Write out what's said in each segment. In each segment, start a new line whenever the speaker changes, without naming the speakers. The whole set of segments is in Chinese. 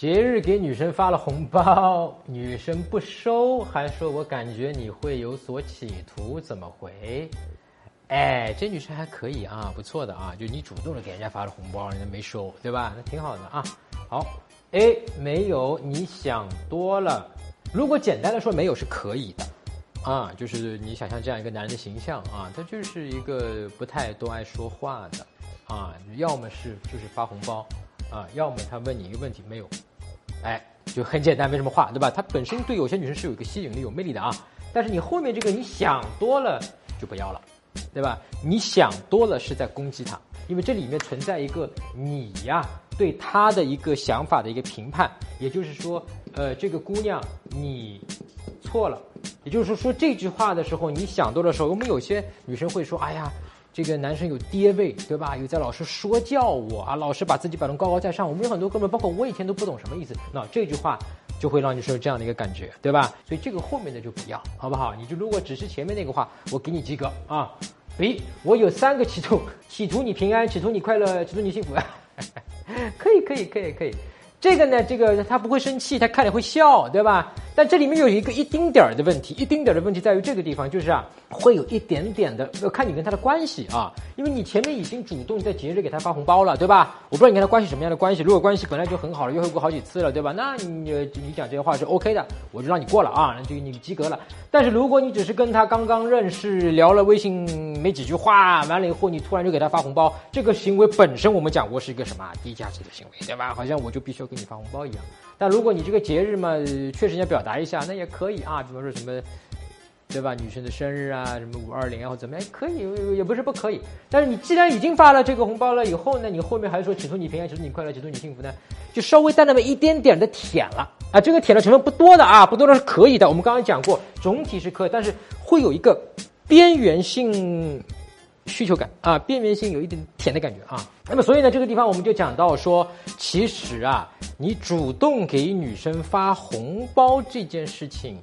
节日给女生发了红包，女生不收，还说我感觉你会有所企图，怎么回？哎，这女生还可以啊，不错的啊，就你主动的给人家发了红包，人家没收，对吧？那挺好的啊。好，A 没有，你想多了。如果简单的说没有是可以的，啊，就是你想象这样一个男人的形象啊，他就是一个不太多爱说话的，啊，要么是就是发红包，啊，要么他问你一个问题没有，哎，就很简单，没什么话，对吧？他本身对有些女生是有一个吸引力、有魅力的啊，但是你后面这个你想多了就不要了。对吧？你想多了是在攻击他，因为这里面存在一个你呀对他的一个想法的一个评判，也就是说，呃，这个姑娘你错了，也就是说说这句话的时候，你想多的时候，我们有些女生会说，哎呀，这个男生有爹味，对吧？有在老师说教我啊，老师把自己摆得高高在上。我们有很多哥们，包括我以前都不懂什么意思，那这句话。就会让你说有这样的一个感觉，对吧？所以这个后面的就不要，好不好？你就如果只是前面那个话，我给你及格啊。诶，我有三个企图：企图你平安，企图你快乐，企图你幸福。可以，可以，可以，可以。这个呢，这个他不会生气，他看了会笑，对吧？但这里面有一个一丁点儿的问题，一丁点儿的问题在于这个地方，就是啊，会有一点点的看你跟他的关系啊，因为你前面已经主动在节日给他发红包了，对吧？我不知道你跟他关系什么样的关系，如果关系本来就很好了，约会过好几次了，对吧？那你你讲这些话是 OK 的，我就让你过了啊，那就你及格了。但是如果你只是跟他刚刚认识，聊了微信没几句话，完了以后你突然就给他发红包，这个行为本身我们讲过是一个什么低价值的行为，对吧？好像我就必须要给你发红包一样。但如果你这个节日嘛，确实要表达一下，那也可以啊。比方说什么，对吧？女生的生日啊，什么五二零啊，或怎么样，可以，也不是不可以。但是你既然已经发了这个红包了，以后呢，你后面还说祈求你平安，祈求你快乐，祈求你幸福呢，就稍微带那么一点点的舔了啊。这个舔的成分不多的啊，不多的是可以的。我们刚刚讲过，总体是可以，但是会有一个边缘性。需求感啊，边缘性有一点甜的感觉啊。那么，所以呢，这个地方我们就讲到说，其实啊，你主动给女生发红包这件事情，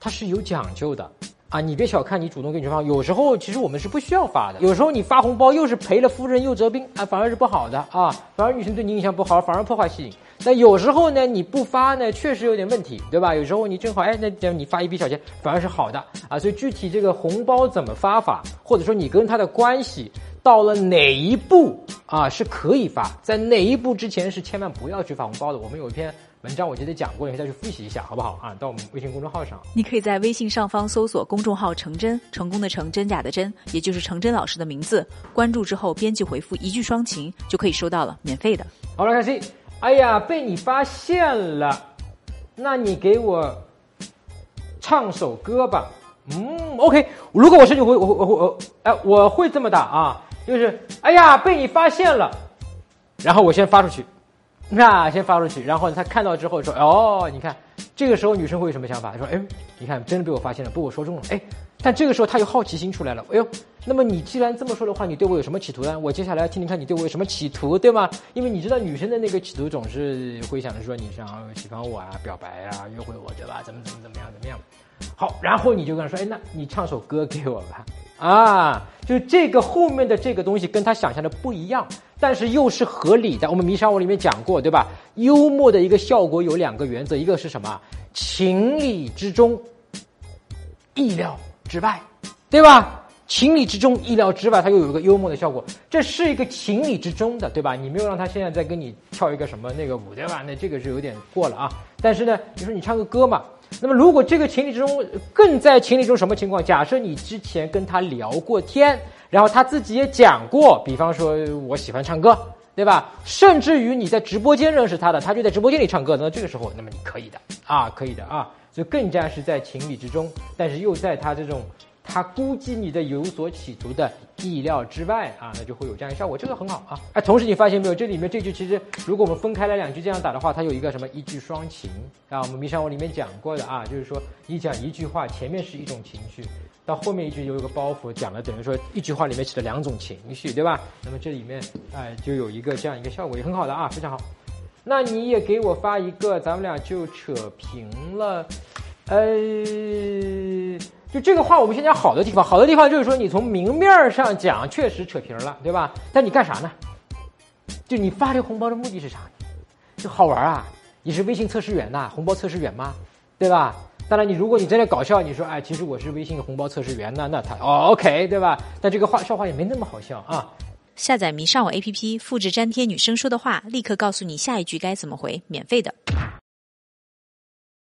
它是有讲究的啊。你别小看你主动给女生发，有时候其实我们是不需要发的。有时候你发红包又是赔了夫人又折兵啊，反而是不好的啊，反而女生对你印象不好，反而破坏吸引。那有时候呢，你不发呢，确实有点问题，对吧？有时候你正好，哎，那你发一笔小钱，反而是好的啊。所以具体这个红包怎么发法，或者说你跟他的关系到了哪一步啊，是可以发，在哪一步之前是千万不要去发红包的。我们有一篇文章，我记得讲过，你可以再去复习一下，好不好啊？到我们微信公众号上，
你可以在微信上方搜索公众号“成真”，成功的成，真假的真，也就是成真老师的名字。关注之后，编辑回复一句双情，就可以收到了，免费的。
好了，开始。哎呀，被你发现了，那你给我唱首歌吧。嗯，OK。如果我是你，我我我我，哎，我会这么打啊，就是哎呀，被你发现了，然后我先发出去，那先发出去，然后他看到之后说，哦，你看，这个时候女生会有什么想法？说，哎，你看，真的被我发现了，被我说中了，哎。但这个时候他有好奇心出来了，哎呦，那么你既然这么说的话，你对我有什么企图呢？我接下来听听看你对我有什么企图，对吗？因为你知道女生的那个企图总是会想着说你想喜欢我啊，表白啊，约会我，对吧？怎么怎么怎么样怎么样？好，然后你就跟他说，哎，那你唱首歌给我吧，啊，就这个后面的这个东西跟他想象的不一样，但是又是合理的。我们《迷山我里面讲过，对吧？幽默的一个效果有两个原则，一个是什么？情理之中，意料。之外，对吧？情理之中，意料之外，它又有一个幽默的效果。这是一个情理之中的，对吧？你没有让他现在再跟你跳一个什么那个舞，对吧？那这个是有点过了啊。但是呢，你说你唱个歌嘛？那么如果这个情理之中更在情理中什么情况？假设你之前跟他聊过天，然后他自己也讲过，比方说我喜欢唱歌，对吧？甚至于你在直播间认识他的，他就在直播间里唱歌，那这个时候，那么你可以的啊，可以的啊。就更加是在情理之中，但是又在他这种他估计你的有所企图的意料之外啊，那就会有这样一个效果，这个很好啊。哎，同时你发现没有，这里面这句其实如果我们分开来两句这样打的话，它有一个什么一句双情啊？我们迷山我里面讲过的啊，就是说你讲一句话，前面是一种情绪，到后面一句有一个包袱，讲了等于说一句话里面起了两种情绪，对吧？那么这里面哎就有一个这样一个效果，也很好的啊，非常好。那你也给我发一个，咱们俩就扯平了。呃，就这个话，我们先讲好的地方。好的地方就是说，你从明面上讲，确实扯平了，对吧？但你干啥呢？就你发这个红包的目的是啥？就好玩啊！你是微信测试员呐，红包测试员吗？对吧？当然，你如果你真的搞笑，你说哎，其实我是微信红包测试员呢，那他哦 OK 对吧？但这个话笑话也没那么好笑啊。
下载迷上我 APP，复制粘贴女生说的话，立刻告诉你下一句该怎么回，免费的。